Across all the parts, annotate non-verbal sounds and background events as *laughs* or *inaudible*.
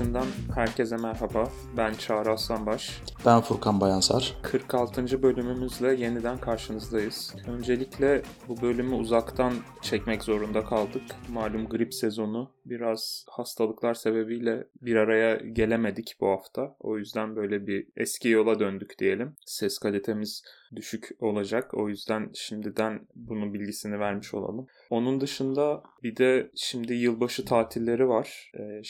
dışından herkese merhaba. Ben Çağrı Aslanbaş. Ben Furkan Bayansar. 46. bölümümüzle yeniden karşınızdayız. Öncelikle bu bölümü uzaktan çekmek zorunda kaldık. Malum grip sezonu. Biraz hastalıklar sebebiyle bir araya gelemedik bu hafta. O yüzden böyle bir eski yola döndük diyelim. Ses kalitemiz düşük olacak. O yüzden şimdiden bunun bilgisini vermiş olalım. Onun dışında bir de şimdi yılbaşı tatilleri var. Ee,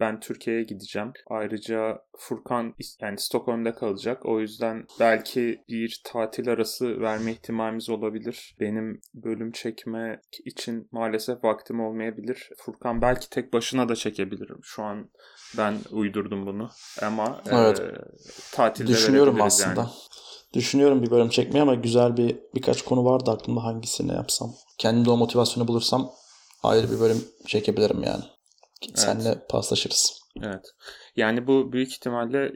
ben Türkiye'ye gideceğim. Ayrıca Furkan yani Stockholm'da kalacak. O yüzden belki bir tatil arası verme ihtimalimiz olabilir. Benim bölüm çekme için maalesef vaktim olmayabilir. Furkan belki tek başına da çekebilirim. Şu an ben uydurdum bunu. Ama evet. e, tatilde Düşünüyorum aslında. Yani. Düşünüyorum bir bölüm çekmeye ama güzel bir birkaç konu vardı aklımda hangisini yapsam. Kendimde o motivasyonu bulursam ayrı bir bölüm çekebilirim yani. Evet. Seninle paslaşırız. Evet. Yani bu büyük ihtimalle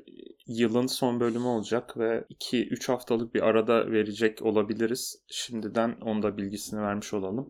yılın son bölümü olacak ve 2-3 haftalık bir arada verecek olabiliriz. Şimdiden onda bilgisini vermiş olalım.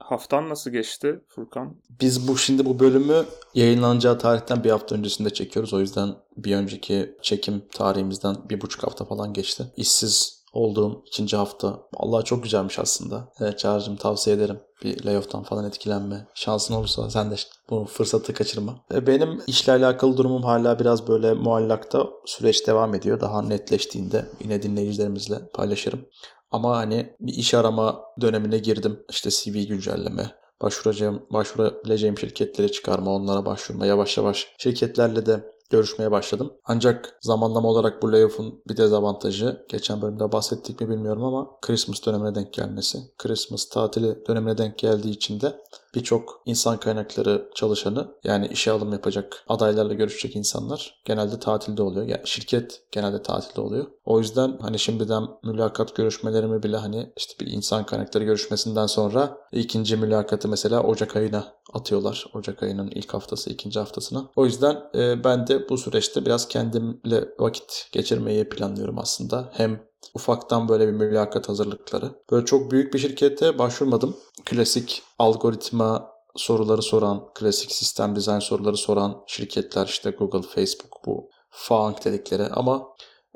Haftan nasıl geçti Furkan? Biz bu şimdi bu bölümü yayınlanacağı tarihten bir hafta öncesinde çekiyoruz. O yüzden bir önceki çekim tarihimizden bir buçuk hafta falan geçti. İşsiz olduğum ikinci hafta. Allah çok güzelmiş aslında. Evet Çağrı'cığım tavsiye ederim. Bir layoff'tan falan etkilenme. Şansın olursa sen de bu fırsatı kaçırma. Benim işle alakalı durumum hala biraz böyle muallakta. Süreç devam ediyor. Daha netleştiğinde yine dinleyicilerimizle paylaşırım. Ama hani bir iş arama dönemine girdim. İşte CV güncelleme, başvuracağım, başvurabileceğim şirketleri çıkarma, onlara başvurma, yavaş yavaş şirketlerle de görüşmeye başladım. Ancak zamanlama olarak bu layoff'un bir dezavantajı geçen bölümde bahsettik mi bilmiyorum ama Christmas dönemine denk gelmesi. Christmas tatili dönemine denk geldiği için de birçok insan kaynakları çalışanı yani işe alım yapacak adaylarla görüşecek insanlar genelde tatilde oluyor. Yani şirket genelde tatilde oluyor. O yüzden hani şimdiden mülakat görüşmelerimi bile hani işte bir insan kaynakları görüşmesinden sonra ikinci mülakatı mesela Ocak ayına atıyorlar. Ocak ayının ilk haftası, ikinci haftasına. O yüzden e, ben de bu süreçte biraz kendimle vakit geçirmeyi planlıyorum aslında. Hem ufaktan böyle bir mülakat hazırlıkları. Böyle çok büyük bir şirkete başvurmadım. Klasik algoritma soruları soran, klasik sistem dizayn soruları soran şirketler işte Google, Facebook bu FAANG dedikleri ama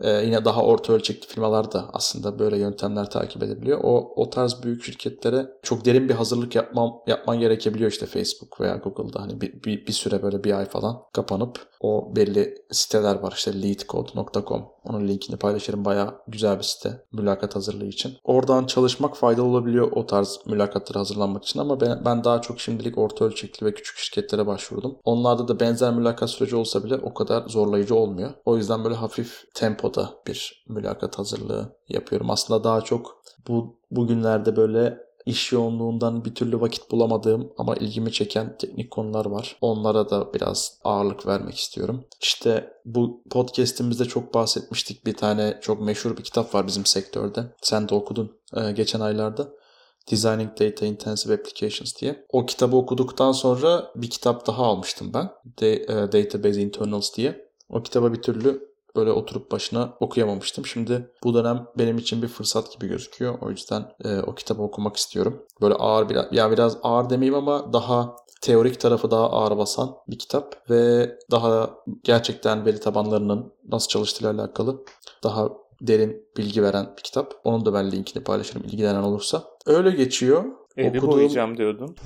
ee, yine daha orta ölçekli firmalar da aslında böyle yöntemler takip edebiliyor. O, o tarz büyük şirketlere çok derin bir hazırlık yapmam, yapman gerekebiliyor işte Facebook veya Google'da. Hani bir, bir, bir süre böyle bir ay falan kapanıp o belli siteler var işte leadcode.com. Onun linkini paylaşırım. Baya güzel bir site mülakat hazırlığı için. Oradan çalışmak faydalı olabiliyor o tarz mülakatlara hazırlanmak için ama ben, ben daha çok şimdilik orta ölçekli ve küçük şirketlere başvurdum. Onlarda da benzer mülakat süreci olsa bile o kadar zorlayıcı olmuyor. O yüzden böyle hafif tempoda bir mülakat hazırlığı yapıyorum. Aslında daha çok bu bugünlerde böyle iş yoğunluğundan bir türlü vakit bulamadığım ama ilgimi çeken teknik konular var. Onlara da biraz ağırlık vermek istiyorum. İşte bu podcast'imizde çok bahsetmiştik. Bir tane çok meşhur bir kitap var bizim sektörde. Sen de okudun e, geçen aylarda. Designing Data Intensive Applications diye. O kitabı okuduktan sonra bir kitap daha almıştım ben. De, e, Database Internals diye. O kitaba bir türlü böyle oturup başına okuyamamıştım. Şimdi bu dönem benim için bir fırsat gibi gözüküyor. O yüzden e, o kitabı okumak istiyorum. Böyle ağır biraz, ya biraz ağır demeyeyim ama daha teorik tarafı daha ağır basan bir kitap ve daha gerçekten veri tabanlarının nasıl çalıştığıyla alakalı daha derin bilgi veren bir kitap. Onun da ben linkini paylaşırım ilgilenen olursa. Öyle geçiyor. Evi Okuduğum... boyayacağım diyordun.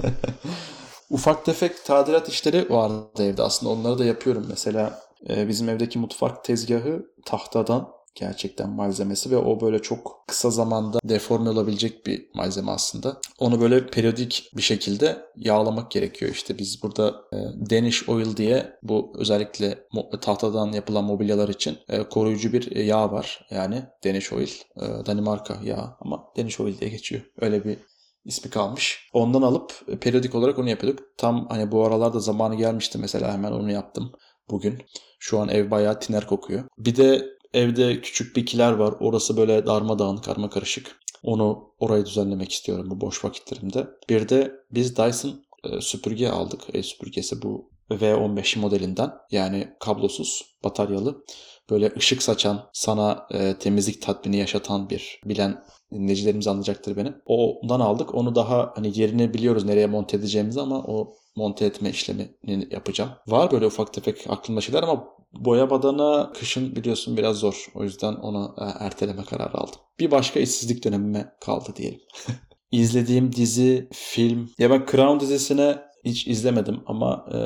*laughs* Ufak tefek tadilat işleri vardı evde aslında onları da yapıyorum. Mesela bizim evdeki mutfak tezgahı tahtadan gerçekten malzemesi ve o böyle çok kısa zamanda deforme olabilecek bir malzeme aslında. Onu böyle periyodik bir şekilde yağlamak gerekiyor. İşte biz burada e, Danish Oil diye bu özellikle tahtadan yapılan mobilyalar için e, koruyucu bir yağ var. Yani Danish Oil, e, Danimarka yağı ama Danish Oil diye geçiyor. Öyle bir ismi kalmış. Ondan alıp e, periyodik olarak onu yapıyorduk. Tam hani bu aralarda zamanı gelmişti mesela hemen onu yaptım bugün. Şu an ev bayağı tiner kokuyor. Bir de evde küçük bir kiler var. Orası böyle darmadağın, karma karışık. Onu orayı düzenlemek istiyorum bu boş vakitlerimde. Bir de biz Dyson e, süpürge aldık. El süpürgesi bu V15 modelinden. Yani kablosuz, bataryalı. Böyle ışık saçan, sana e, temizlik tatmini yaşatan bir bilen dinleyicilerimiz anlayacaktır beni. Ondan aldık. Onu daha hani yerini biliyoruz nereye monte edeceğimizi ama o monte etme işlemini yapacağım. Var böyle ufak tefek aklımda şeyler ama boya badana kışın biliyorsun biraz zor. O yüzden onu e, erteleme kararı aldım. Bir başka işsizlik dönemime kaldı diyelim. *laughs* İzlediğim dizi, film. Ya ben Crown dizisine hiç izlemedim ama e,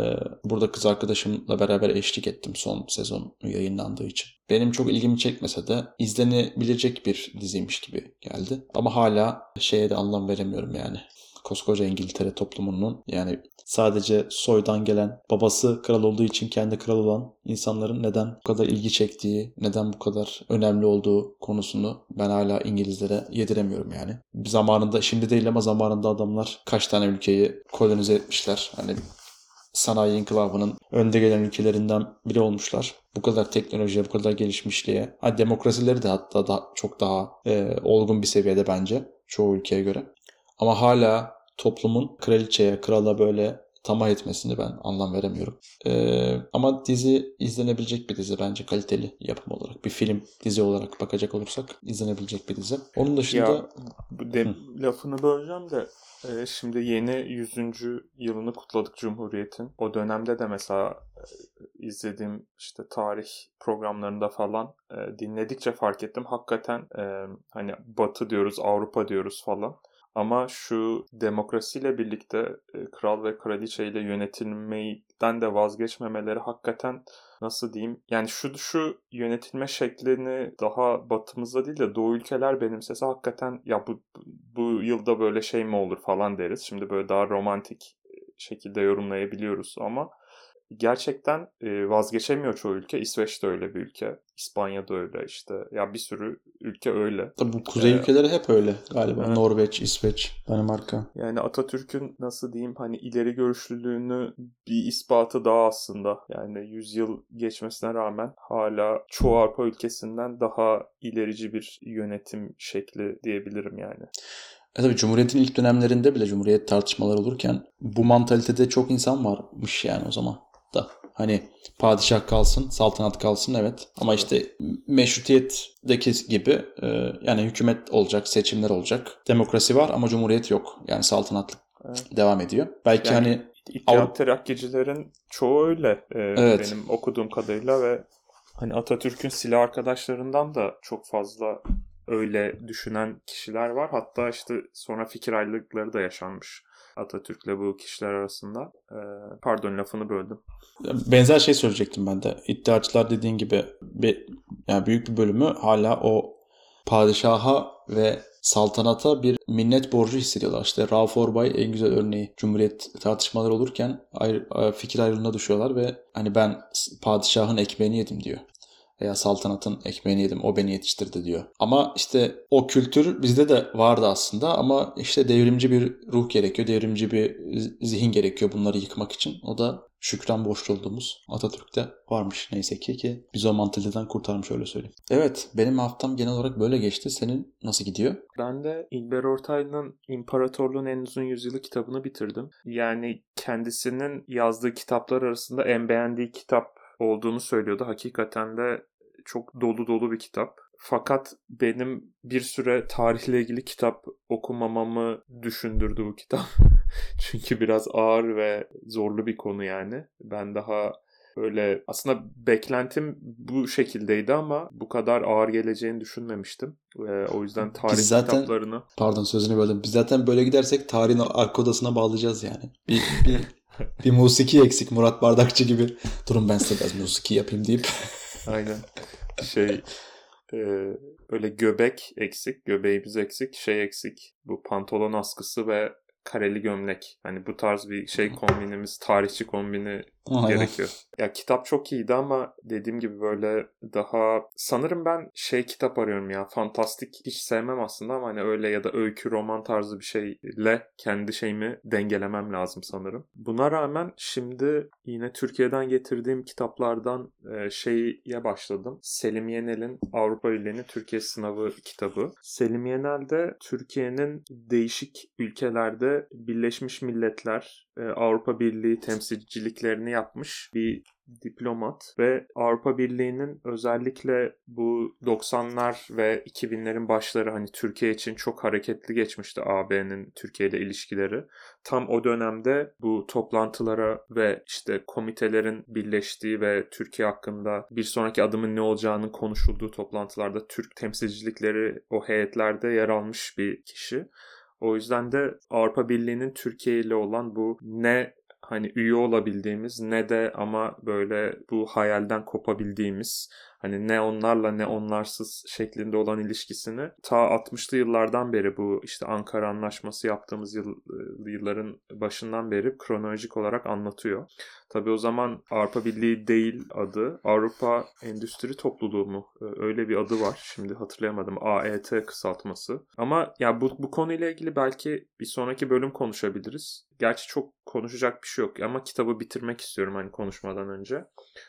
burada kız arkadaşımla beraber eşlik ettim son sezon yayınlandığı için. Benim çok ilgimi çekmese de izlenebilecek bir diziymiş gibi geldi. Ama hala şeye de anlam veremiyorum yani koskoca İngiltere toplumunun yani sadece soydan gelen babası kral olduğu için kendi kral olan insanların neden bu kadar ilgi çektiği, neden bu kadar önemli olduğu konusunu ben hala İngilizlere yediremiyorum yani. Zamanında şimdi değil ama zamanında adamlar kaç tane ülkeyi kolonize etmişler. Hani sanayi inkılabının önde gelen ülkelerinden biri olmuşlar. Bu kadar teknolojiye, bu kadar gelişmişliğe. Ha, demokrasileri de hatta da çok daha e, olgun bir seviyede bence çoğu ülkeye göre. Ama hala toplumun kraliçeye, krala böyle tamah etmesini ben anlam veremiyorum. Ee, ama dizi izlenebilecek bir dizi bence kaliteli yapım olarak. Bir film dizi olarak bakacak olursak izlenebilecek bir dizi. Onun dışında... Ya, de, lafını böleceğim de e, şimdi yeni 100. yılını kutladık Cumhuriyet'in. O dönemde de mesela e, izlediğim işte tarih programlarında falan e, dinledikçe fark ettim. Hakikaten e, hani Batı diyoruz, Avrupa diyoruz falan. Ama şu demokrasiyle birlikte e, kral ve kraliçe ile yönetilmeden de vazgeçmemeleri hakikaten nasıl diyeyim? Yani şu şu yönetilme şeklini daha batımızda değil de doğu ülkeler benimsese hakikaten ya bu bu yılda böyle şey mi olur falan deriz. Şimdi böyle daha romantik şekilde yorumlayabiliyoruz ama gerçekten vazgeçemiyor çoğu ülke. İsveç de öyle bir ülke. İspanya da öyle işte. Ya bir sürü ülke öyle. Tabii bu kuzey ee, ülkeleri hep öyle galiba. Evet. Norveç, İsveç, Danimarka. Yani Atatürk'ün nasıl diyeyim hani ileri görüşlülüğünü bir ispatı daha aslında. Yani 100 yıl geçmesine rağmen hala çoğu Avrupa ülkesinden daha ilerici bir yönetim şekli diyebilirim yani. E tabii Cumhuriyet'in ilk dönemlerinde bile Cumhuriyet tartışmaları olurken bu mantalitede çok insan varmış yani o zaman da. Hani padişah kalsın, saltanat kalsın evet. Ama işte meşrutiyetteki gibi e, yani hükümet olacak, seçimler olacak. Demokrasi var ama cumhuriyet yok. Yani saltanatlık evet. devam ediyor. Belki yani, hani İttihat Terakkicilerin çoğu öyle e, evet. benim okuduğum kadarıyla ve hani Atatürk'ün silah arkadaşlarından da çok fazla öyle düşünen kişiler var. Hatta işte sonra fikir ayrılıkları da yaşanmış. Atatürk'le bu kişiler arasında. Ee, pardon lafını böldüm. Benzer şey söyleyecektim ben de. İddiaçılar dediğin gibi bir, yani büyük bir bölümü hala o padişaha ve saltanata bir minnet borcu hissediyorlar. İşte Rauf Orbay en güzel örneği. Cumhuriyet tartışmaları olurken ayrı, fikir ayrılığına düşüyorlar ve hani ben padişahın ekmeğini yedim diyor veya saltanatın ekmeğini yedim o beni yetiştirdi diyor. Ama işte o kültür bizde de vardı aslında ama işte devrimci bir ruh gerekiyor, devrimci bir zihin gerekiyor bunları yıkmak için. O da şükran borçlu olduğumuz Atatürk'te varmış neyse ki ki biz o mantaliteden kurtarmış öyle söyleyeyim. Evet benim haftam genel olarak böyle geçti. Senin nasıl gidiyor? Ben de İlber Ortaylı'nın İmparatorluğun En Uzun Yüzyılı kitabını bitirdim. Yani kendisinin yazdığı kitaplar arasında en beğendiği kitap olduğunu söylüyordu. Hakikaten de çok dolu dolu bir kitap. Fakat benim bir süre tarihle ilgili kitap okumamamı düşündürdü bu kitap. *laughs* Çünkü biraz ağır ve zorlu bir konu yani. Ben daha Öyle aslında beklentim bu şekildeydi ama bu kadar ağır geleceğini düşünmemiştim. Ee, o yüzden tarih Biz zaten, kitaplarını... Pardon sözünü böldüm. Biz zaten böyle gidersek tarihin arka odasına bağlayacağız yani. Bir, bir, bir *laughs* musiki eksik Murat Bardakçı gibi. Durun ben size biraz musiki yapayım deyip. *laughs* Aynen. Şey e, böyle göbek eksik, göbeğimiz eksik, şey eksik. Bu pantolon askısı ve kareli gömlek. Hani bu tarz bir şey kombinimiz, tarihçi kombini Aynen. gerekiyor. Ya kitap çok iyiydi ama dediğim gibi böyle daha sanırım ben şey kitap arıyorum ya. Fantastik hiç sevmem aslında ama hani öyle ya da öykü roman tarzı bir şeyle kendi şeyimi dengelemem lazım sanırım. Buna rağmen şimdi yine Türkiye'den getirdiğim kitaplardan e, şeye başladım. Selim Yenel'in Avrupa Birliği'nin Türkiye Sınavı kitabı. Selim Yenel de Türkiye'nin değişik ülkelerde Birleşmiş Milletler, Avrupa Birliği temsilciliklerini yapmış bir diplomat ve Avrupa Birliği'nin özellikle bu 90'lar ve 2000'lerin başları hani Türkiye için çok hareketli geçmişti AB'nin Türkiye ile ilişkileri. Tam o dönemde bu toplantılara ve işte komitelerin birleştiği ve Türkiye hakkında bir sonraki adımın ne olacağının konuşulduğu toplantılarda Türk temsilcilikleri o heyetlerde yer almış bir kişi. O yüzden de Avrupa Birliği'nin Türkiye ile olan bu ne hani üye olabildiğimiz ne de ama böyle bu hayalden kopabildiğimiz hani ne onlarla ne onlarsız şeklinde olan ilişkisini ta 60'lı yıllardan beri bu işte Ankara Anlaşması yaptığımız yıl, yılların başından beri kronolojik olarak anlatıyor. Tabi o zaman Avrupa Birliği değil adı. Avrupa Endüstri Topluluğu mu? Öyle bir adı var. Şimdi hatırlayamadım. AET kısaltması. Ama ya bu, bu konuyla ilgili belki bir sonraki bölüm konuşabiliriz. Gerçi çok konuşacak bir şey yok ama kitabı bitirmek istiyorum hani konuşmadan önce.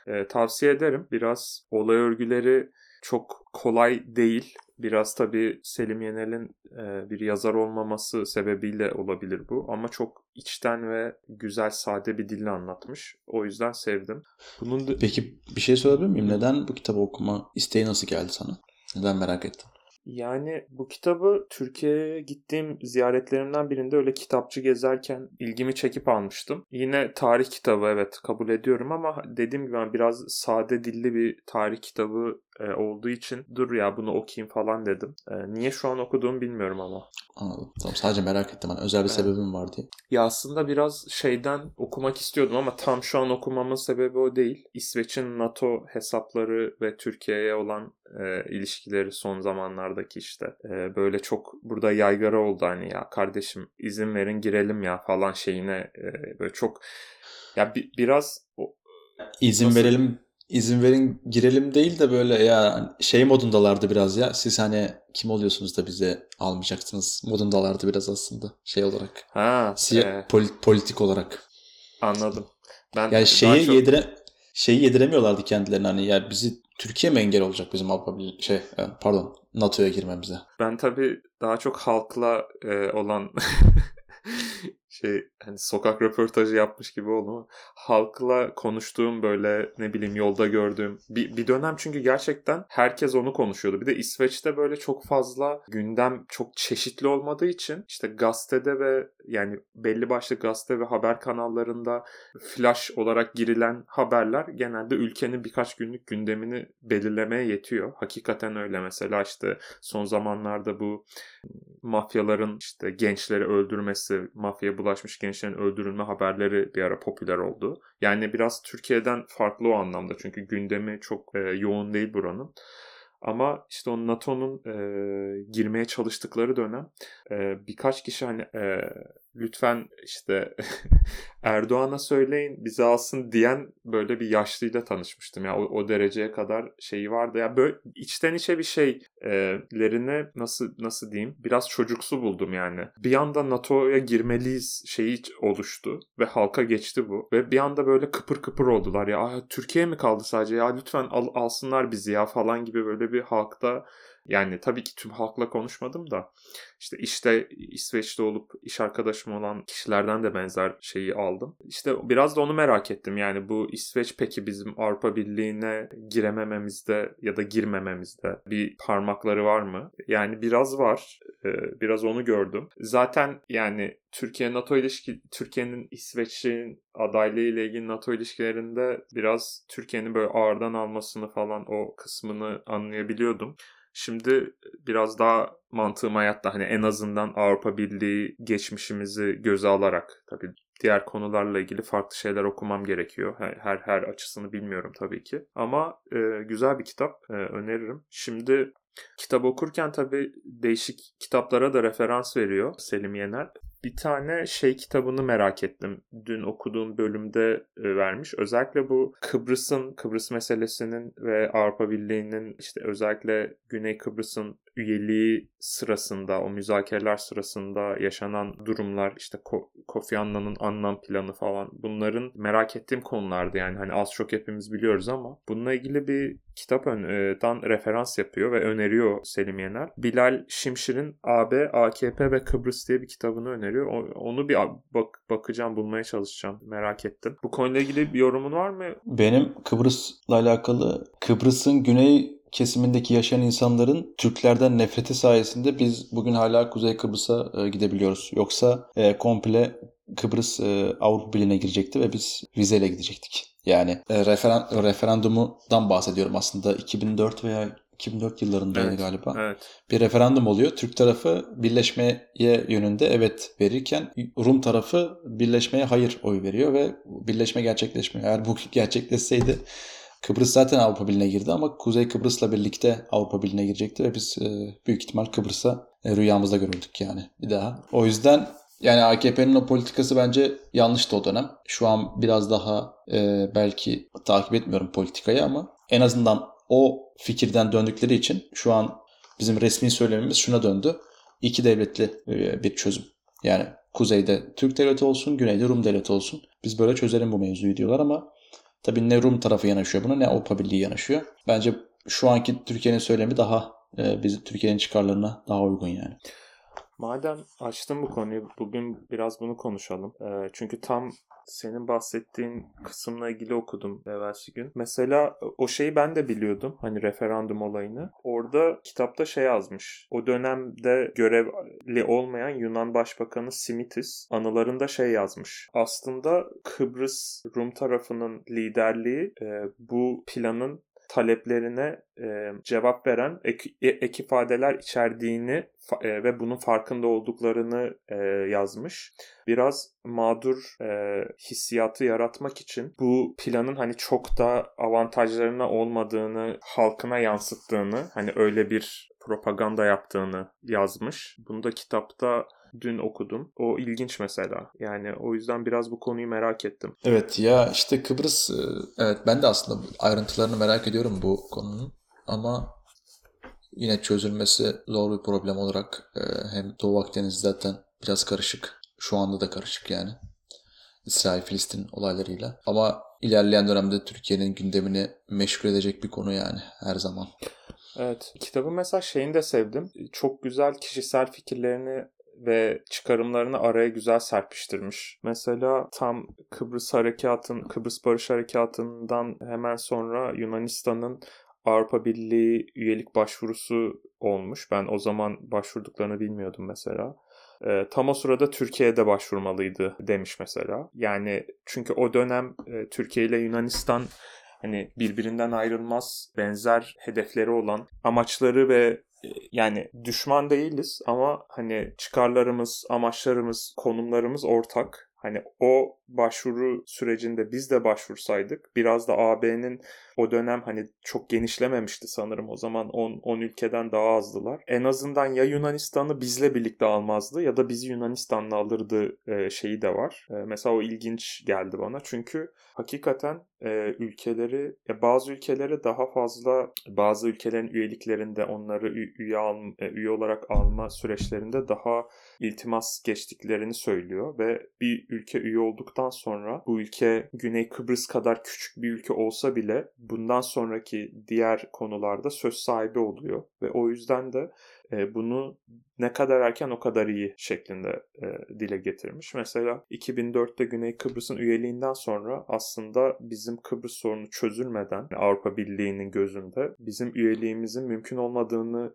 Ee, tavsiye ederim. Biraz olay örgüleri çok kolay değil. Biraz tabii Selim Yener'in e, bir yazar olmaması sebebiyle olabilir bu. Ama çok içten ve güzel, sade bir dille anlatmış. O yüzden sevdim. Bunun da... Peki bir şey sorabilir miyim? Neden bu kitabı okuma isteği nasıl geldi sana? Neden merak ettin? Yani bu kitabı Türkiye'ye gittiğim ziyaretlerimden birinde öyle kitapçı gezerken ilgimi çekip almıştım. Yine tarih kitabı evet kabul ediyorum ama dediğim gibi ben biraz sade dilli bir tarih kitabı e, olduğu için dur ya bunu okuyayım falan dedim. E, niye şu an okuduğumu bilmiyorum ama. Anladım. Tamam sadece merak ettim. Hani özel bir evet. sebebim var diye. Ya aslında biraz şeyden okumak istiyordum ama tam şu an okumamın sebebi o değil. İsveç'in NATO hesapları ve Türkiye'ye olan e, ilişkileri son zamanlardaki işte e, böyle çok burada yaygara oldu hani ya kardeşim izin verin girelim ya falan şeyine e, böyle çok ya bi, biraz o, izin nasıl? verelim izin verin girelim değil de böyle ya şey modundalardı biraz ya. Siz hani kim oluyorsunuz da bize almayacaksınız modundalardı biraz aslında şey olarak. Ha. Siyah, e... pol- politik olarak. Anladım. Ben yani şeyi çok... yedire şeyi yediremiyorlardı kendilerine hani ya bizi Türkiye mi engel olacak bizim Avrupa şey e, pardon NATO'ya girmemize. Ben tabii daha çok halkla e, olan *laughs* şey hani sokak röportajı yapmış gibi oldu ama halkla konuştuğum böyle ne bileyim yolda gördüğüm bir, bir dönem çünkü gerçekten herkes onu konuşuyordu. Bir de İsveç'te böyle çok fazla gündem çok çeşitli olmadığı için işte gazetede ve yani belli başlı gazete ve haber kanallarında flash olarak girilen haberler genelde ülkenin birkaç günlük gündemini belirlemeye yetiyor. Hakikaten öyle mesela işte son zamanlarda bu mafyaların işte gençleri öldürmesi, mafyaya bulaşmış gençlerin öldürülme haberleri bir ara popüler oldu. Yani biraz Türkiye'den farklı o anlamda çünkü gündemi çok e, yoğun değil buranın. Ama işte o NATO'nun e, girmeye çalıştıkları dönem e, birkaç kişi hani e, lütfen işte *laughs* Erdoğan'a söyleyin bizi alsın diyen böyle bir yaşlıyla tanışmıştım. Ya yani o, o dereceye kadar şeyi vardı. Ya böyle içten içe bir şeylerini nasıl nasıl diyeyim biraz çocuksu buldum yani. Bir anda NATO'ya girmeliyiz şeyi oluştu ve halka geçti bu. Ve bir anda böyle kıpır kıpır oldular ya Türkiye mi kaldı sadece ya lütfen al, alsınlar bizi ya falan gibi böyle bir halkta yani tabii ki tüm halkla konuşmadım da işte işte İsveç'te olup iş arkadaşım olan kişilerden de benzer şeyi aldım. İşte biraz da onu merak ettim. Yani bu İsveç peki bizim Avrupa Birliği'ne giremememizde ya da girmememizde bir parmakları var mı? Yani biraz var. Biraz onu gördüm. Zaten yani Türkiye NATO ilişki Türkiye'nin İsveç'in adaylığı ile ilgili NATO ilişkilerinde biraz Türkiye'nin böyle ağırdan almasını falan o kısmını anlayabiliyordum. Şimdi biraz daha mantığım hayatta hani en azından Avrupa Birliği geçmişimizi göze alarak tabii diğer konularla ilgili farklı şeyler okumam gerekiyor. Her her, her açısını bilmiyorum tabii ki. Ama e, güzel bir kitap e, öneririm. Şimdi kitap okurken tabii değişik kitaplara da referans veriyor Selim Yener bir tane şey kitabını merak ettim. Dün okuduğum bölümde e, vermiş. Özellikle bu Kıbrıs'ın, Kıbrıs meselesinin ve Avrupa Birliği'nin işte özellikle Güney Kıbrıs'ın üyeliği sırasında, o müzakereler sırasında yaşanan durumlar, işte Ko- Kofi Annan'ın Annan planı falan bunların merak ettiğim konulardı yani hani az çok hepimiz biliyoruz ama bununla ilgili bir kitaptan referans yapıyor ve öneriyor Selim Yener. Bilal Şimşir'in AB, AKP ve Kıbrıs diye bir kitabını öneriyor. Onu bir bak bakacağım, bulmaya çalışacağım. Merak ettim. Bu konuyla ilgili bir yorumun var mı? Benim Kıbrıs'la alakalı Kıbrıs'ın güney kesimindeki yaşayan insanların Türklerden nefreti sayesinde biz bugün hala Kuzey Kıbrıs'a e, gidebiliyoruz. Yoksa e, komple Kıbrıs e, Avrupa Birliği'ne girecekti ve biz vizeyle gidecektik. Yani referan, referandumundan bahsediyorum aslında 2004 veya 2004 yıllarındaydı evet, galiba. Evet. Bir referandum oluyor. Türk tarafı birleşmeye yönünde evet verirken Rum tarafı birleşmeye hayır oy veriyor ve birleşme gerçekleşmiyor. Eğer bu gerçekleşseydi Kıbrıs zaten Avrupa Birliği'ne girdi ama Kuzey Kıbrıs'la birlikte Avrupa Birliği'ne girecekti ve biz e, büyük ihtimal Kıbrıs'a e, rüyamızda görürdük yani bir daha. O yüzden yani AKP'nin o politikası bence yanlıştı o dönem. Şu an biraz daha e, belki takip etmiyorum politikayı ama en azından o fikirden döndükleri için şu an bizim resmi söylememiz şuna döndü. İki devletli e, bir çözüm. Yani kuzeyde Türk devleti olsun, güneyde Rum devleti olsun. Biz böyle çözelim bu mevzuyu diyorlar ama tabii ne Rum tarafı yanaşıyor buna ne Avrupa Birliği yanaşıyor. Bence şu anki Türkiye'nin söylemi daha e, bizi Türkiye'nin çıkarlarına daha uygun yani. Madem açtım bu konuyu, bugün biraz bunu konuşalım. Ee, çünkü tam senin bahsettiğin kısımla ilgili okudum evvelsi gün. Mesela o şeyi ben de biliyordum. Hani referandum olayını. Orada kitapta şey yazmış. O dönemde görevli olmayan Yunan Başbakanı Simitis anılarında şey yazmış. Aslında Kıbrıs Rum tarafının liderliği e, bu planın taleplerine e, cevap veren ek, e, ek ifadeler içerdiğini e, ve bunun farkında olduklarını e, yazmış. Biraz mağdur e, hissiyatı yaratmak için bu planın hani çok da avantajlarına olmadığını halkına yansıttığını hani öyle bir propaganda yaptığını yazmış. Bunu da kitapta dün okudum. O ilginç mesela. Yani o yüzden biraz bu konuyu merak ettim. Evet ya işte Kıbrıs e, evet ben de aslında ayrıntılarını merak ediyorum bu konunun. Ama yine çözülmesi zor bir problem olarak e, hem Doğu Akdeniz zaten biraz karışık. Şu anda da karışık yani. İsrail-Filistin olaylarıyla. Ama ilerleyen dönemde Türkiye'nin gündemini meşgul edecek bir konu yani her zaman. Evet. Kitabı mesela şeyini de sevdim. Çok güzel kişisel fikirlerini ve çıkarımlarını araya güzel serpiştirmiş. Mesela tam Kıbrıs Harekatın, Kıbrıs Barış Harekatı'ndan hemen sonra Yunanistan'ın Avrupa Birliği üyelik başvurusu olmuş. Ben o zaman başvurduklarını bilmiyordum mesela. E, tam o sırada Türkiye'de başvurmalıydı demiş mesela. Yani çünkü o dönem e, Türkiye ile Yunanistan hani birbirinden ayrılmaz benzer hedefleri olan amaçları ve yani düşman değiliz ama hani çıkarlarımız, amaçlarımız, konumlarımız ortak. Hani o başvuru sürecinde biz de başvursaydık biraz da AB'nin o dönem hani çok genişlememişti sanırım. O zaman 10, 10 ülkeden daha azdılar. En azından ya Yunanistan'ı bizle birlikte almazdı ya da bizi Yunanistan'la alırdı e, şeyi de var. E, mesela o ilginç geldi bana. Çünkü hakikaten e, ülkeleri ya bazı ülkeleri daha fazla bazı ülkelerin üyeliklerinde onları üye, al, e, üye olarak alma süreçlerinde daha iltimas geçtiklerini söylüyor ve bir ülke üye olduktan sonra bu ülke Güney Kıbrıs kadar küçük bir ülke olsa bile bundan sonraki diğer konularda söz sahibi oluyor ve o yüzden de e, bunu ne kadar erken o kadar iyi şeklinde e, dile getirmiş. Mesela 2004'te Güney Kıbrıs'ın üyeliğinden sonra aslında bizim Kıbrıs sorunu çözülmeden Avrupa Birliği'nin gözünde bizim üyeliğimizin mümkün olmadığını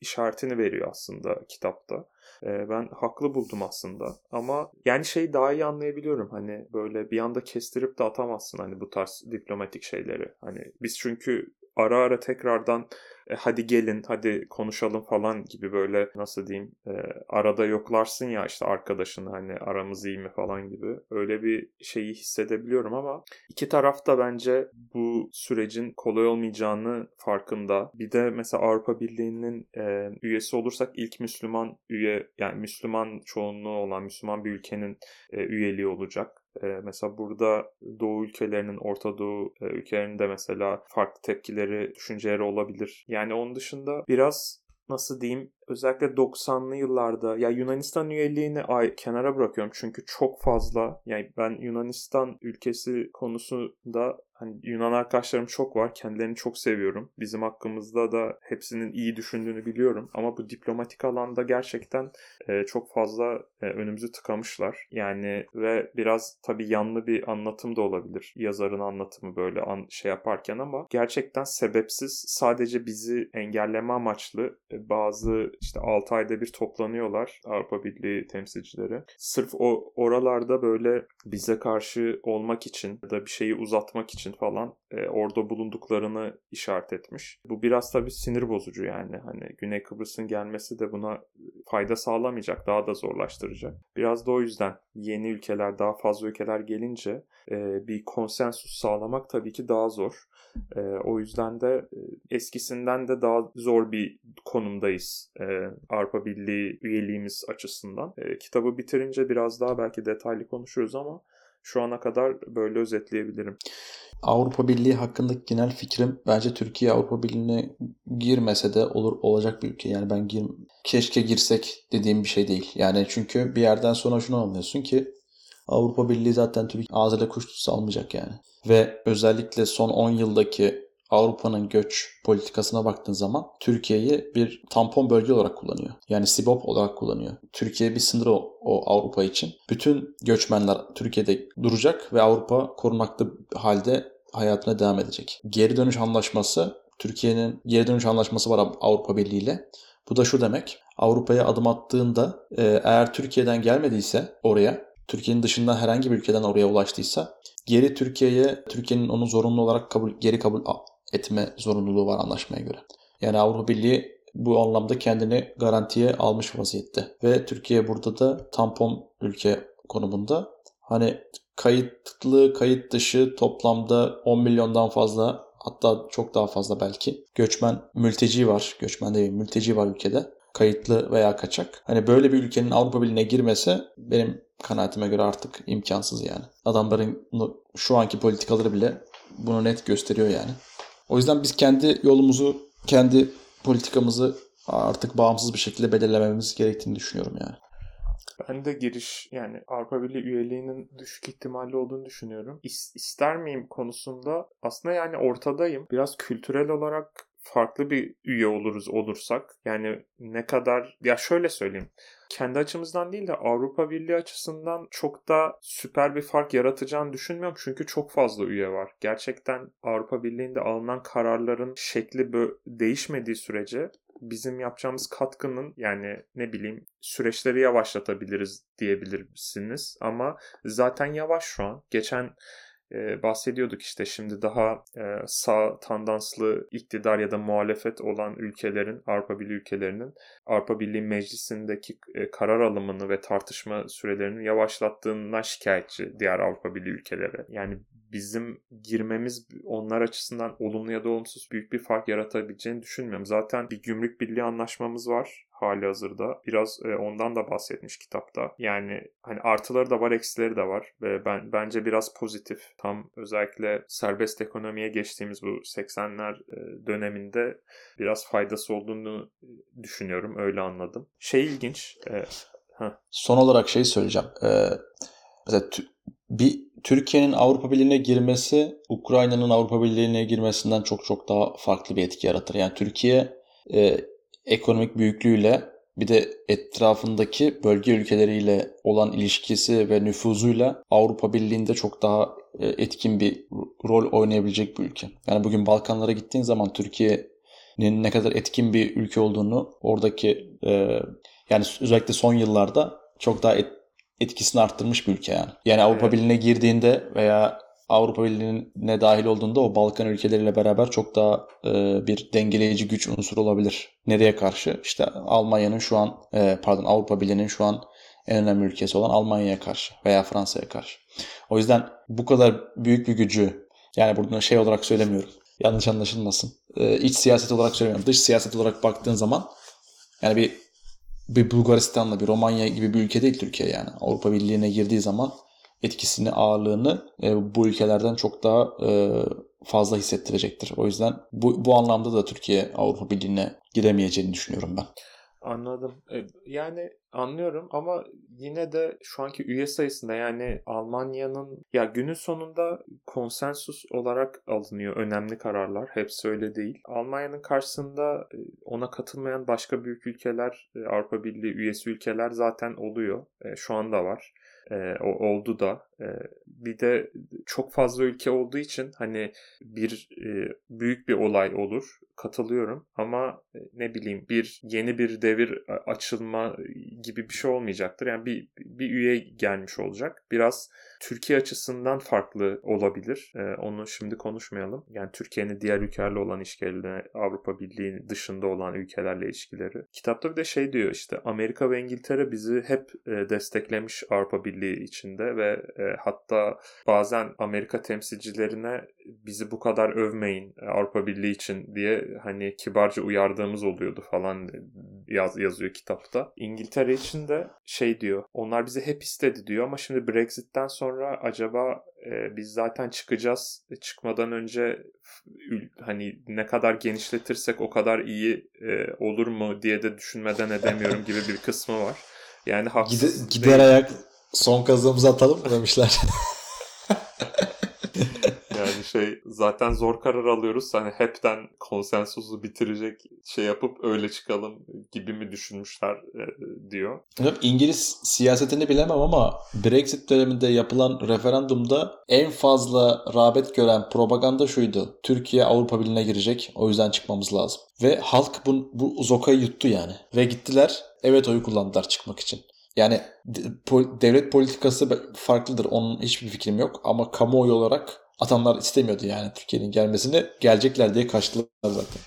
işaretini veriyor aslında kitapta. E, ben haklı buldum aslında. Ama yani şeyi daha iyi anlayabiliyorum. Hani böyle bir anda kestirip de atamazsın hani bu tarz diplomatik şeyleri. Hani biz çünkü ara ara tekrardan e, hadi gelin hadi konuşalım falan gibi böyle nasıl diyeyim e, arada yoklarsın ya işte arkadaşını hani aramız iyi mi falan gibi öyle bir şeyi hissedebiliyorum ama iki taraf da bence bu sürecin kolay olmayacağını farkında. Bir de mesela Avrupa Birliği'nin e, üyesi olursak ilk Müslüman üye yani Müslüman çoğunluğu olan Müslüman bir ülkenin e, üyeliği olacak. E, mesela burada Doğu ülkelerinin, Orta Doğu e, ülkelerinde mesela farklı tepkileri, düşünceleri olabilir. Onun dışında biraz nasıl diyeyim özellikle 90'lı yıllarda ya Yunanistan üyeliğini ay, kenara bırakıyorum çünkü çok fazla yani ben Yunanistan ülkesi konusunda hani Yunan arkadaşlarım çok var. Kendilerini çok seviyorum. Bizim hakkımızda da hepsinin iyi düşündüğünü biliyorum. Ama bu diplomatik alanda gerçekten e, çok fazla e, önümüzü tıkamışlar. Yani ve biraz tabii yanlı bir anlatım da olabilir. Yazarın anlatımı böyle an, şey yaparken ama gerçekten sebepsiz sadece bizi engelleme amaçlı e, bazı işte 6 ayda bir toplanıyorlar Avrupa Birliği temsilcileri. Sırf o oralarda böyle bize karşı olmak için ya da bir şeyi uzatmak için falan e, orada bulunduklarını işaret etmiş. Bu biraz tabii sinir bozucu yani. Hani Güney Kıbrıs'ın gelmesi de buna fayda sağlamayacak. Daha da zorlaştıracak. Biraz da o yüzden yeni ülkeler, daha fazla ülkeler gelince e, bir konsensus sağlamak tabii ki daha zor. E, o yüzden de e, eskisinden de daha zor bir konumdayız e, Avrupa Birliği üyeliğimiz açısından. E, kitabı bitirince biraz daha belki detaylı konuşuruz ama şu ana kadar böyle özetleyebilirim. Avrupa Birliği hakkındaki genel fikrim bence Türkiye Avrupa Birliği'ne girmese de olur olacak bir ülke. Yani ben gir, keşke girsek dediğim bir şey değil. Yani çünkü bir yerden sonra şunu anlıyorsun ki Avrupa Birliği zaten Türkiye ağzıyla kuş tutsa almayacak yani. Ve özellikle son 10 yıldaki Avrupa'nın göç politikasına baktığın zaman Türkiye'yi bir tampon bölge olarak kullanıyor. Yani Sibop olarak kullanıyor. Türkiye bir sınır o, o Avrupa için. Bütün göçmenler Türkiye'de duracak ve Avrupa korunaklı halde hayatına devam edecek. Geri dönüş anlaşması Türkiye'nin geri dönüş anlaşması var Avrupa Birliği ile. Bu da şu demek. Avrupa'ya adım attığında eğer Türkiye'den gelmediyse oraya, Türkiye'nin dışında herhangi bir ülkeden oraya ulaştıysa geri Türkiye'ye, Türkiye'nin onu zorunlu olarak kabul, geri kabul etme zorunluluğu var anlaşmaya göre. Yani Avrupa Birliği bu anlamda kendini garantiye almış vaziyette. Ve Türkiye burada da tampon ülke konumunda. Hani kayıtlı, kayıt dışı toplamda 10 milyondan fazla hatta çok daha fazla belki göçmen, mülteci var. Göçmen değil, mülteci var ülkede. Kayıtlı veya kaçak. Hani böyle bir ülkenin Avrupa Birliği'ne girmesi benim kanaatime göre artık imkansız yani. Adamların şu anki politikaları bile bunu net gösteriyor yani. O yüzden biz kendi yolumuzu, kendi politikamızı artık bağımsız bir şekilde belirlememiz gerektiğini düşünüyorum yani. Ben de giriş yani Avrupa Birliği üyeliğinin düşük ihtimalli olduğunu düşünüyorum. İs, ister miyim konusunda aslında yani ortadayım. Biraz kültürel olarak farklı bir üye oluruz olursak yani ne kadar ya şöyle söyleyeyim kendi açımızdan değil de Avrupa Birliği açısından çok da süper bir fark yaratacağını düşünmüyorum. Çünkü çok fazla üye var. Gerçekten Avrupa Birliği'nde alınan kararların şekli değişmediği sürece bizim yapacağımız katkının yani ne bileyim süreçleri yavaşlatabiliriz diyebilirsiniz. Ama zaten yavaş şu an. Geçen e, bahsediyorduk işte şimdi daha e, sağ tandanslı iktidar ya da muhalefet olan ülkelerin Avrupa Birliği ülkelerinin Avrupa Birliği Meclisi'ndeki e, karar alımını ve tartışma sürelerini yavaşlattığından şikayetçi diğer Avrupa Birliği ülkeleri. Yani bizim girmemiz onlar açısından olumlu ya da olumsuz büyük bir fark yaratabileceğini düşünmüyorum. Zaten bir gümrük birliği anlaşmamız var hali hazırda. Biraz e, ondan da bahsetmiş kitapta. Yani hani artıları da var, eksileri de var ve ben bence biraz pozitif. Tam özellikle serbest ekonomiye geçtiğimiz bu 80'ler e, döneminde biraz faydası olduğunu düşünüyorum. Öyle anladım. Şey ilginç. E, Son olarak şey söyleyeceğim. Ee, mesela bir Türkiye'nin Avrupa Birliği'ne girmesi Ukrayna'nın Avrupa Birliği'ne girmesinden çok çok daha farklı bir etki yaratır. Yani Türkiye e, ekonomik büyüklüğüyle bir de etrafındaki bölge ülkeleriyle olan ilişkisi ve nüfuzuyla Avrupa Birliği'nde çok daha e, etkin bir rol oynayabilecek bir ülke. Yani bugün Balkanlara gittiğin zaman Türkiye'nin ne kadar etkin bir ülke olduğunu oradaki e, yani özellikle son yıllarda çok daha et, etkisini arttırmış bir ülke yani. Yani Avrupa. Birliği'ne girdiğinde veya Avrupa Birliği'ne dahil olduğunda o Balkan ülkeleriyle beraber çok daha e, bir dengeleyici güç unsuru olabilir. Nereye karşı? İşte Almanya'nın şu an e, pardon Avrupa Birliği'nin şu an en önemli ülkesi olan Almanya'ya karşı veya Fransa'ya karşı. O yüzden bu kadar büyük bir gücü yani burada şey olarak söylemiyorum. Yanlış anlaşılmasın. E, iç siyaset olarak söylemiyorum. Dış siyaset olarak baktığın zaman yani bir bir Bulgaristan'la bir Romanya gibi bir ülke değil Türkiye yani. Avrupa Birliği'ne girdiği zaman etkisini, ağırlığını e, bu ülkelerden çok daha e, fazla hissettirecektir. O yüzden bu, bu anlamda da Türkiye Avrupa Birliği'ne giremeyeceğini düşünüyorum ben. Anladım. E, yani anlıyorum ama yine de şu anki üye sayısında yani Almanya'nın ya günün sonunda konsensus olarak alınıyor önemli kararlar. Hepsi öyle değil. Almanya'nın karşısında e, ona katılmayan başka büyük ülkeler, e, Avrupa Birliği üyesi ülkeler zaten oluyor. Şu anda var e, oldu da. E, bir de çok fazla ülke olduğu için hani bir e, büyük bir olay olur katılıyorum ama e, ne bileyim bir yeni bir devir açılma gibi bir şey olmayacaktır. Yani bir bir üye gelmiş olacak. Biraz Türkiye açısından farklı olabilir. E, onu şimdi konuşmayalım. Yani Türkiye'nin diğer ülkelerle olan ilişkileri Avrupa Birliği dışında olan ülkelerle ilişkileri. Kitapta bir de şey diyor işte Amerika ve İngiltere bizi hep e, desteklemiş Avrupa Birliği içinde ve e, hatta bazen Amerika temsilcilerine bizi bu kadar övmeyin Avrupa Birliği için diye hani kibarca uyardığımız oluyordu falan yaz, yazıyor kitapta. İngiltere için de şey diyor onlar bizi hep istedi diyor ama şimdi Brexit'ten sonra acaba e, biz zaten çıkacağız e, çıkmadan önce hani ne kadar genişletirsek o kadar iyi e, olur mu diye de düşünmeden edemiyorum gibi bir kısmı var. Yani haksız Gide, gider ayak son kazığımızı atalım mı demişler. *laughs* şey zaten zor karar alıyoruz. Hani hepten konsensusu bitirecek şey yapıp öyle çıkalım gibi mi düşünmüşler e, diyor. İngiliz siyasetini bilemem ama Brexit döneminde yapılan referandumda en fazla rağbet gören propaganda şuydu. Türkiye Avrupa Birliği'ne girecek. O yüzden çıkmamız lazım. Ve halk bu, bu zokayı yuttu yani. Ve gittiler evet oyu kullandılar çıkmak için. Yani devlet politikası farklıdır. Onun hiçbir fikrim yok. Ama kamuoyu olarak atanlar istemiyordu yani Türkiye'nin gelmesini. Gelecekler diye kaçtılar zaten.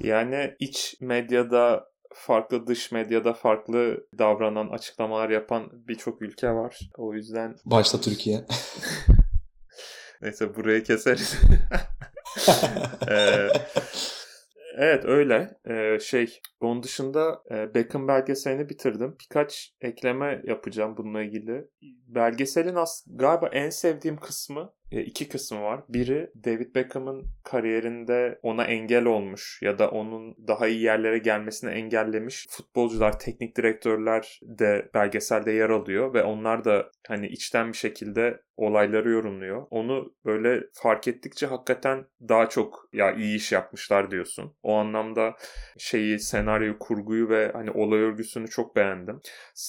yani iç medyada farklı dış medyada farklı davranan açıklamalar yapan birçok ülke var. O yüzden... *laughs* Başta Türkiye. *laughs* Neyse burayı keseriz. *laughs* ee, Evet öyle. Ee, şey onun dışında e, Beckham belgeselini bitirdim. Birkaç ekleme yapacağım bununla ilgili. Belgeselin as galiba en sevdiğim kısmı e, iki kısmı var. Biri David Beckham'ın kariyerinde ona engel olmuş ya da onun daha iyi yerlere gelmesini engellemiş futbolcular, teknik direktörler de belgeselde yer alıyor ve onlar da hani içten bir şekilde olayları yorumluyor. Onu böyle fark ettikçe hakikaten daha çok ya iyi iş yapmışlar diyorsun. O anlamda şeyi, senaryoyu, kurguyu ve hani olay örgüsünü çok beğendim.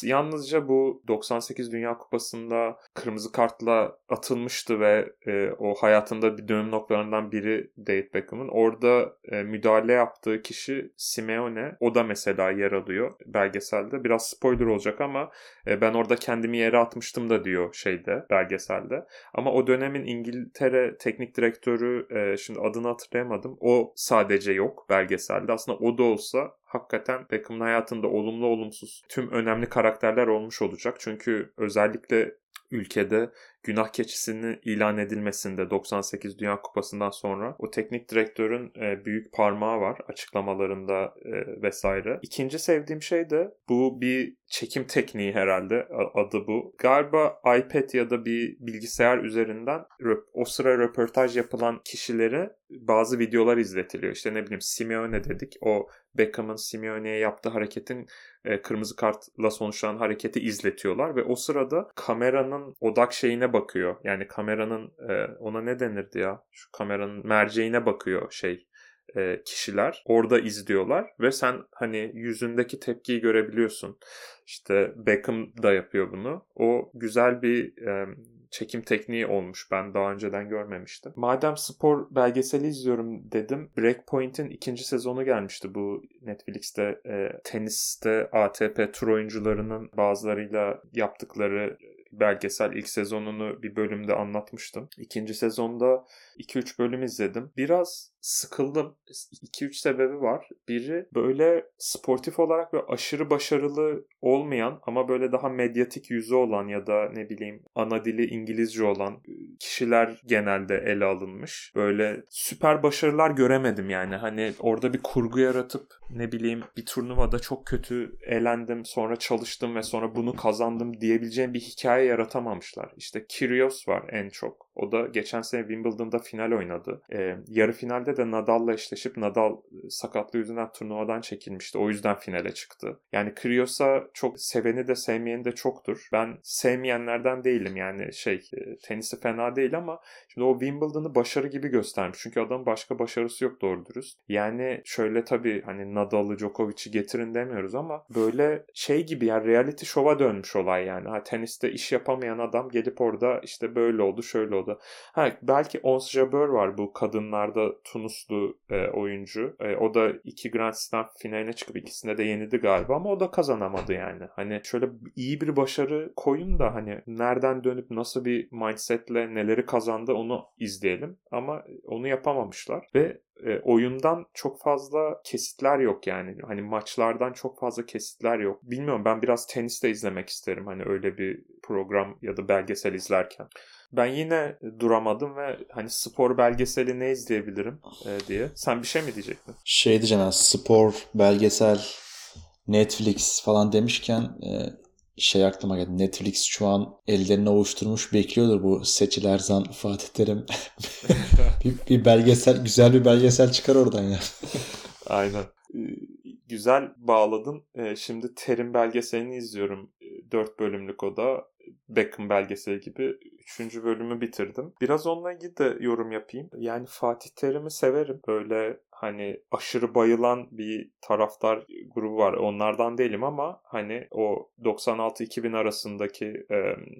Yalnızca bu 98 Dünya Kupası'nda kırmızı kartla atılmıştı ve e, o hayatında bir dönüm noktalarından biri David Beckham'ın. Orada e, müdahale yaptığı kişi Simeone. O da mesela yer alıyor belgeselde. Biraz spoiler olacak ama e, ben orada kendimi yere atmıştım da diyor şeyde belgeselde. Ama o dönemin İngiltere teknik direktörü e, şimdi adını hatırlayamadım. O sadece yok belgeselde. Aslında o da olsa hakikaten Beckham'ın hayatında olumlu olumsuz tüm önemli karakterler olmuş olacak. Çünkü özellikle ülkede günah keçisini ilan edilmesinde 98 Dünya Kupası'ndan sonra o teknik direktörün e, büyük parmağı var açıklamalarında e, vesaire. İkinci sevdiğim şey de bu bir çekim tekniği herhalde adı bu. Galiba iPad ya da bir bilgisayar üzerinden o sıra röportaj yapılan kişilere bazı videolar izletiliyor. İşte ne bileyim Simeone dedik. O Beckham'ın Simeone'ye yaptığı hareketin e, kırmızı kartla sonuçlanan hareketi izletiyorlar ve o sırada kameranın odak şeyine bakıyor. Yani kameranın e, ona ne denirdi ya? Şu kameranın merceğine bakıyor şey e, kişiler. Orada izliyorlar ve sen hani yüzündeki tepkiyi görebiliyorsun. İşte Beckham da yapıyor bunu. O güzel bir e, çekim tekniği olmuş. Ben daha önceden görmemiştim. Madem spor belgeseli izliyorum dedim. Breakpoint'in ikinci sezonu gelmişti bu Netflix'te. E, teniste ATP tur oyuncularının bazılarıyla yaptıkları belgesel ilk sezonunu bir bölümde anlatmıştım. İkinci sezonda 2-3 bölüm izledim. Biraz sıkıldım. 2-3 sebebi var. Biri böyle sportif olarak ve aşırı başarılı olmayan ama böyle daha medyatik yüzü olan ya da ne bileyim ana dili İngilizce olan kişiler genelde ele alınmış. Böyle süper başarılar göremedim yani. Hani orada bir kurgu yaratıp ne bileyim bir turnuvada çok kötü elendim sonra çalıştım ve sonra bunu kazandım diyebileceğim bir hikaye yaratamamışlar. İşte Kyrgios var en çok. O da geçen sene Wimbledon'da final oynadı. Ee, yarı finalde de Nadal'la eşleşip Nadal sakatlığı yüzünden turnuvadan çekilmişti. O yüzden finale çıktı. Yani Kyrgios'a çok seveni de sevmeyeni de çoktur. Ben sevmeyenlerden değilim yani şey e, tenisi fena değil ama şimdi o Wimbledon'ı başarı gibi göstermiş. Çünkü adamın başka başarısı yok doğru dürüst. Yani şöyle tabii hani Nadal'ı Djokovic'i getirin demiyoruz ama böyle şey gibi yani reality show'a dönmüş olay yani. Ha, teniste iş yapamayan adam gelip orada işte böyle oldu şöyle oldu. Ha, belki Ons Jabeur var bu kadınlarda Tunuslu e, oyuncu. E, o da iki Grand Slam finaline çıkıp ikisinde de yenildi galiba ama o da kazanamadı yani. Hani şöyle iyi bir başarı koyun da hani nereden dönüp nasıl bir mindsetle neleri kazandı onu izleyelim. Ama onu yapamamışlar ve e, oyundan çok fazla kesitler yok yani. Hani maçlardan çok fazla kesitler yok. Bilmiyorum ben biraz tenis de izlemek isterim hani öyle bir program ya da belgesel izlerken. Ben yine duramadım ve hani spor belgeseli ne izleyebilirim e, diye. Sen bir şey mi diyecektin? Şey diyeceğim yani spor, belgesel, Netflix falan demişken e, şey aklıma geldi. Netflix şu an ellerini ovuşturmuş bekliyordur bu Seçil Erzan, *laughs* Fatih Terim. *laughs* bir, bir belgesel, güzel bir belgesel çıkar oradan ya. *laughs* Aynen. Güzel bağladın. Şimdi Terim belgeselini izliyorum. Dört bölümlük o da. Beckham belgeseli gibi. Üçüncü bölümü bitirdim. Biraz onunla ilgili de yorum yapayım. Yani Fatih Terim'i severim. Böyle hani aşırı bayılan bir taraftar grubu var. Onlardan değilim ama hani o 96-2000 arasındaki e,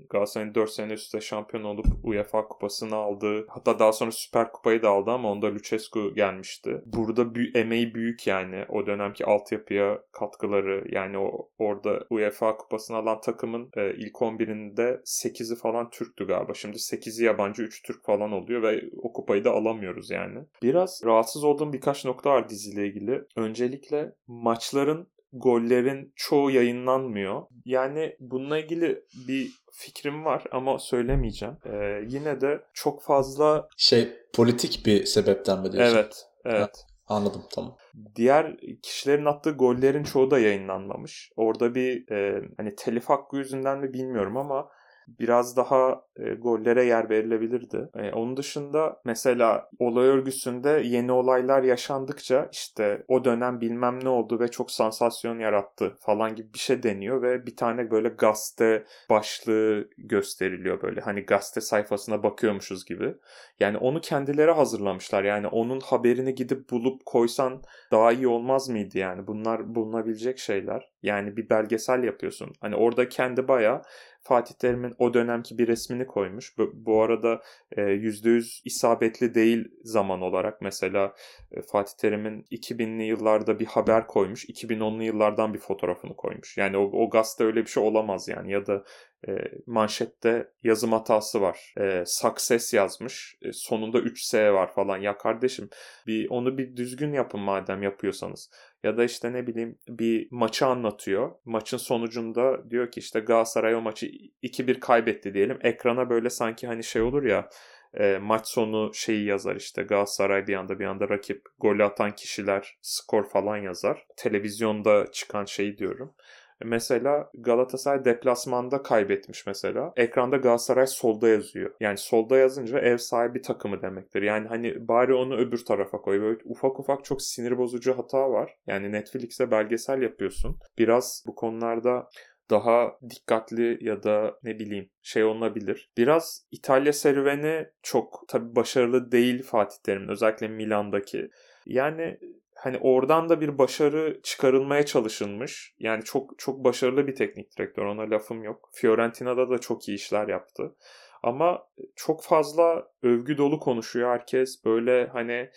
Galatasaray'ın 4 sene üstte şampiyon olup UEFA kupasını aldı. Hatta daha sonra Süper Kupayı da aldı ama onda Lucescu gelmişti. Burada bü- emeği büyük yani. O dönemki altyapıya katkıları yani o orada UEFA kupasını alan takımın e, ilk 11'inde 8'i falan Türktü galiba. Şimdi 8'i yabancı 3 Türk falan oluyor ve o kupayı da alamıyoruz yani. Biraz rahatsız olduğum bir birkaç nokta var diziyle ilgili. Öncelikle maçların gollerin çoğu yayınlanmıyor. Yani bununla ilgili bir fikrim var ama söylemeyeceğim. Ee, yine de çok fazla... Şey politik bir sebepten mi diyorsun? Evet. Evet. Ha, anladım tamam. Diğer kişilerin attığı gollerin çoğu da yayınlanmamış. Orada bir e, hani telif hakkı yüzünden mi bilmiyorum ama biraz daha e, gollere yer verilebilirdi. E, onun dışında mesela olay örgüsünde yeni olaylar yaşandıkça işte o dönem bilmem ne oldu ve çok sansasyon yarattı falan gibi bir şey deniyor ve bir tane böyle gazete başlığı gösteriliyor böyle. Hani gazete sayfasına bakıyormuşuz gibi. Yani onu kendileri hazırlamışlar. Yani onun haberini gidip bulup koysan daha iyi olmaz mıydı yani? Bunlar bulunabilecek şeyler. Yani bir belgesel yapıyorsun. Hani orada kendi bayağı Fatih Terim'in o dönemki bir resmini koymuş. Bu, arada e, %100 isabetli değil zaman olarak. Mesela e, Fatih Terim'in 2000'li yıllarda bir haber koymuş. 2010'lu yıllardan bir fotoğrafını koymuş. Yani o, o gazete öyle bir şey olamaz yani. Ya da e, manşette yazım hatası var. E, success yazmış. E, sonunda 3S var falan. Ya kardeşim bir onu bir düzgün yapın madem yapıyorsanız. Ya da işte ne bileyim bir maçı anlatıyor. Maçın sonucunda diyor ki işte Galatasaray o maçı 2-1 kaybetti diyelim. Ekrana böyle sanki hani şey olur ya e, maç sonu şeyi yazar işte Galatasaray bir anda bir anda rakip golü atan kişiler skor falan yazar. Televizyonda çıkan şeyi diyorum. Mesela Galatasaray deplasmanda kaybetmiş mesela. Ekranda Galatasaray solda yazıyor. Yani solda yazınca ev sahibi takımı demektir. Yani hani bari onu öbür tarafa koy. Böyle ufak ufak çok sinir bozucu hata var. Yani Netflix'e belgesel yapıyorsun. Biraz bu konularda daha dikkatli ya da ne bileyim şey olabilir. Biraz İtalya serüveni çok tabii başarılı değil Fatih Terim'in özellikle Milan'daki. Yani hani oradan da bir başarı çıkarılmaya çalışılmış. Yani çok çok başarılı bir teknik direktör ona lafım yok. Fiorentina'da da çok iyi işler yaptı. Ama çok fazla övgü dolu konuşuyor herkes. Böyle hani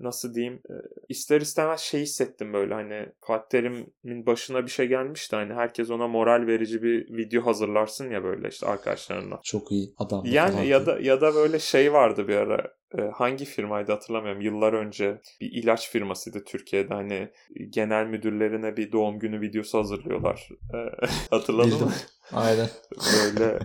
nasıl diyeyim ister istemez şey hissettim böyle hani Fatih Terim'in başına bir şey gelmişti hani herkes ona moral verici bir video hazırlarsın ya böyle işte arkadaşlarına. Çok iyi adam. Yani falan ya da ya da böyle şey vardı bir ara hangi firmaydı hatırlamıyorum yıllar önce bir ilaç firmasıydı Türkiye'de hani genel müdürlerine bir doğum günü videosu hazırlıyorlar. *laughs* Hatırladın Bildim. mı? Aynen. Böyle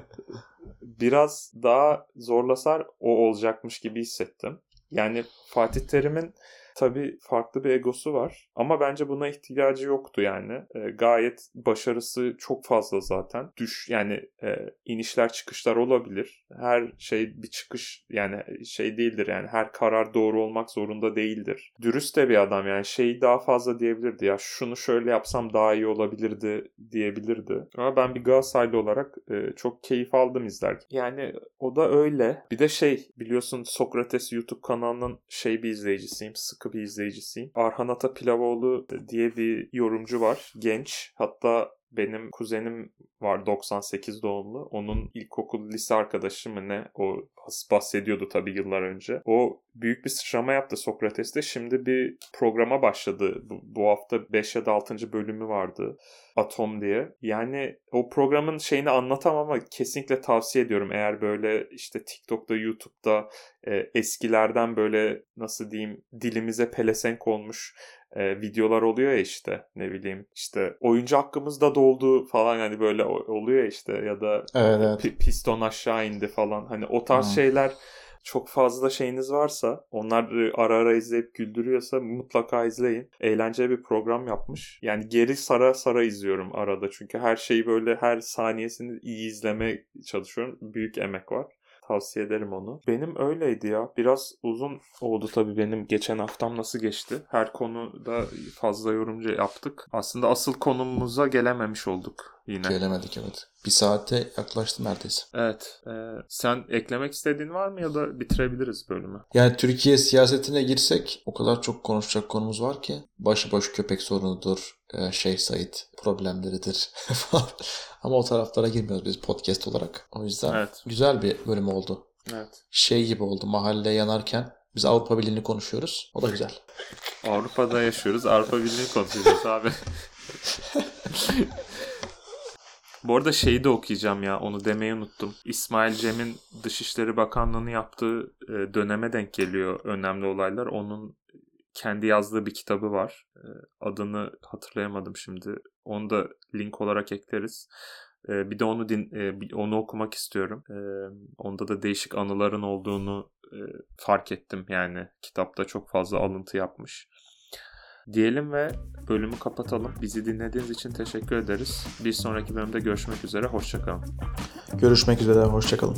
biraz daha zorlasar o olacakmış gibi hissettim. Yani Fatih Terim'in tabii farklı bir egosu var ama bence buna ihtiyacı yoktu yani. E, gayet başarısı çok fazla zaten. Düş yani e, inişler çıkışlar olabilir. Her şey bir çıkış yani şey değildir yani her karar doğru olmak zorunda değildir. Dürüst de bir adam yani şeyi daha fazla diyebilirdi ya şunu şöyle yapsam daha iyi olabilirdi diyebilirdi. Ama ben bir Galatasaraylı olarak e, çok keyif aldım izlerken. Yani o da öyle. Bir de şey biliyorsun Sokrates YouTube kanalının şey bir izleyicisiyim. Sıkı bir izleyicisiyim. Arhan Ata Pilavoğlu diye bir yorumcu var. Genç. Hatta benim kuzenim var 98 doğumlu. Onun ilkokul lise arkadaşı mı ne? O bahsediyordu tabii yıllar önce. O büyük bir sıçrama yaptı Sokrates'te. Şimdi bir programa başladı. Bu, bu hafta 5 ya da 6. bölümü vardı. Atom diye. Yani o programın şeyini anlatamam ama kesinlikle tavsiye ediyorum. Eğer böyle işte TikTok'ta, YouTube'da e, eskilerden böyle nasıl diyeyim dilimize pelesenk olmuş e, videolar oluyor ya işte ne bileyim işte oyuncu hakkımızda doldu falan yani böyle oluyor ya işte ya da Evet evet. pi- piston aşağı indi falan hani o tarz Hmm. şeyler çok fazla şeyiniz varsa onlar ara ara izleyip güldürüyorsa mutlaka izleyin. Eğlenceli bir program yapmış. Yani geri sara sara izliyorum arada çünkü her şeyi böyle her saniyesini iyi izlemeye çalışıyorum. Büyük emek var. Tavsiye ederim onu. Benim öyleydi ya. Biraz uzun oldu tabii benim geçen haftam nasıl geçti. Her konuda fazla yorumcu yaptık. Aslında asıl konumuza gelememiş olduk yine. Gelemedik evet. Bir saate yaklaştı neredeyse. Evet. e, sen eklemek istediğin var mı ya da bitirebiliriz bölümü? Yani Türkiye siyasetine girsek o kadar çok konuşacak konumuz var ki. Başıboş köpek sorunudur, e, Şeyh Said problemleridir. *laughs* Ama o taraflara girmiyoruz biz podcast olarak. O yüzden Evet. güzel bir bölüm oldu. Evet. Şey gibi oldu mahalle yanarken biz Avrupa Birliği'ni konuşuyoruz. O da güzel. Avrupa'da yaşıyoruz. Avrupa Birliği konuşacağız abi. *laughs* Bu arada şeyi de okuyacağım ya onu demeyi unuttum. İsmail Cem'in Dışişleri Bakanlığı'nı yaptığı e, döneme denk geliyor önemli olaylar. Onun kendi yazdığı bir kitabı var. E, Adını hatırlayamadım şimdi. Onu da link olarak ekleriz. E, Bir de onu din, onu okumak istiyorum. Onda da değişik anıların olduğunu fark ettim. Yani kitapta çok fazla alıntı yapmış. Diyelim ve bölümü kapatalım. Bizi dinlediğiniz için teşekkür ederiz. Bir sonraki bölümde görüşmek üzere. Hoşçakalın. Görüşmek üzere. Hoşçakalın.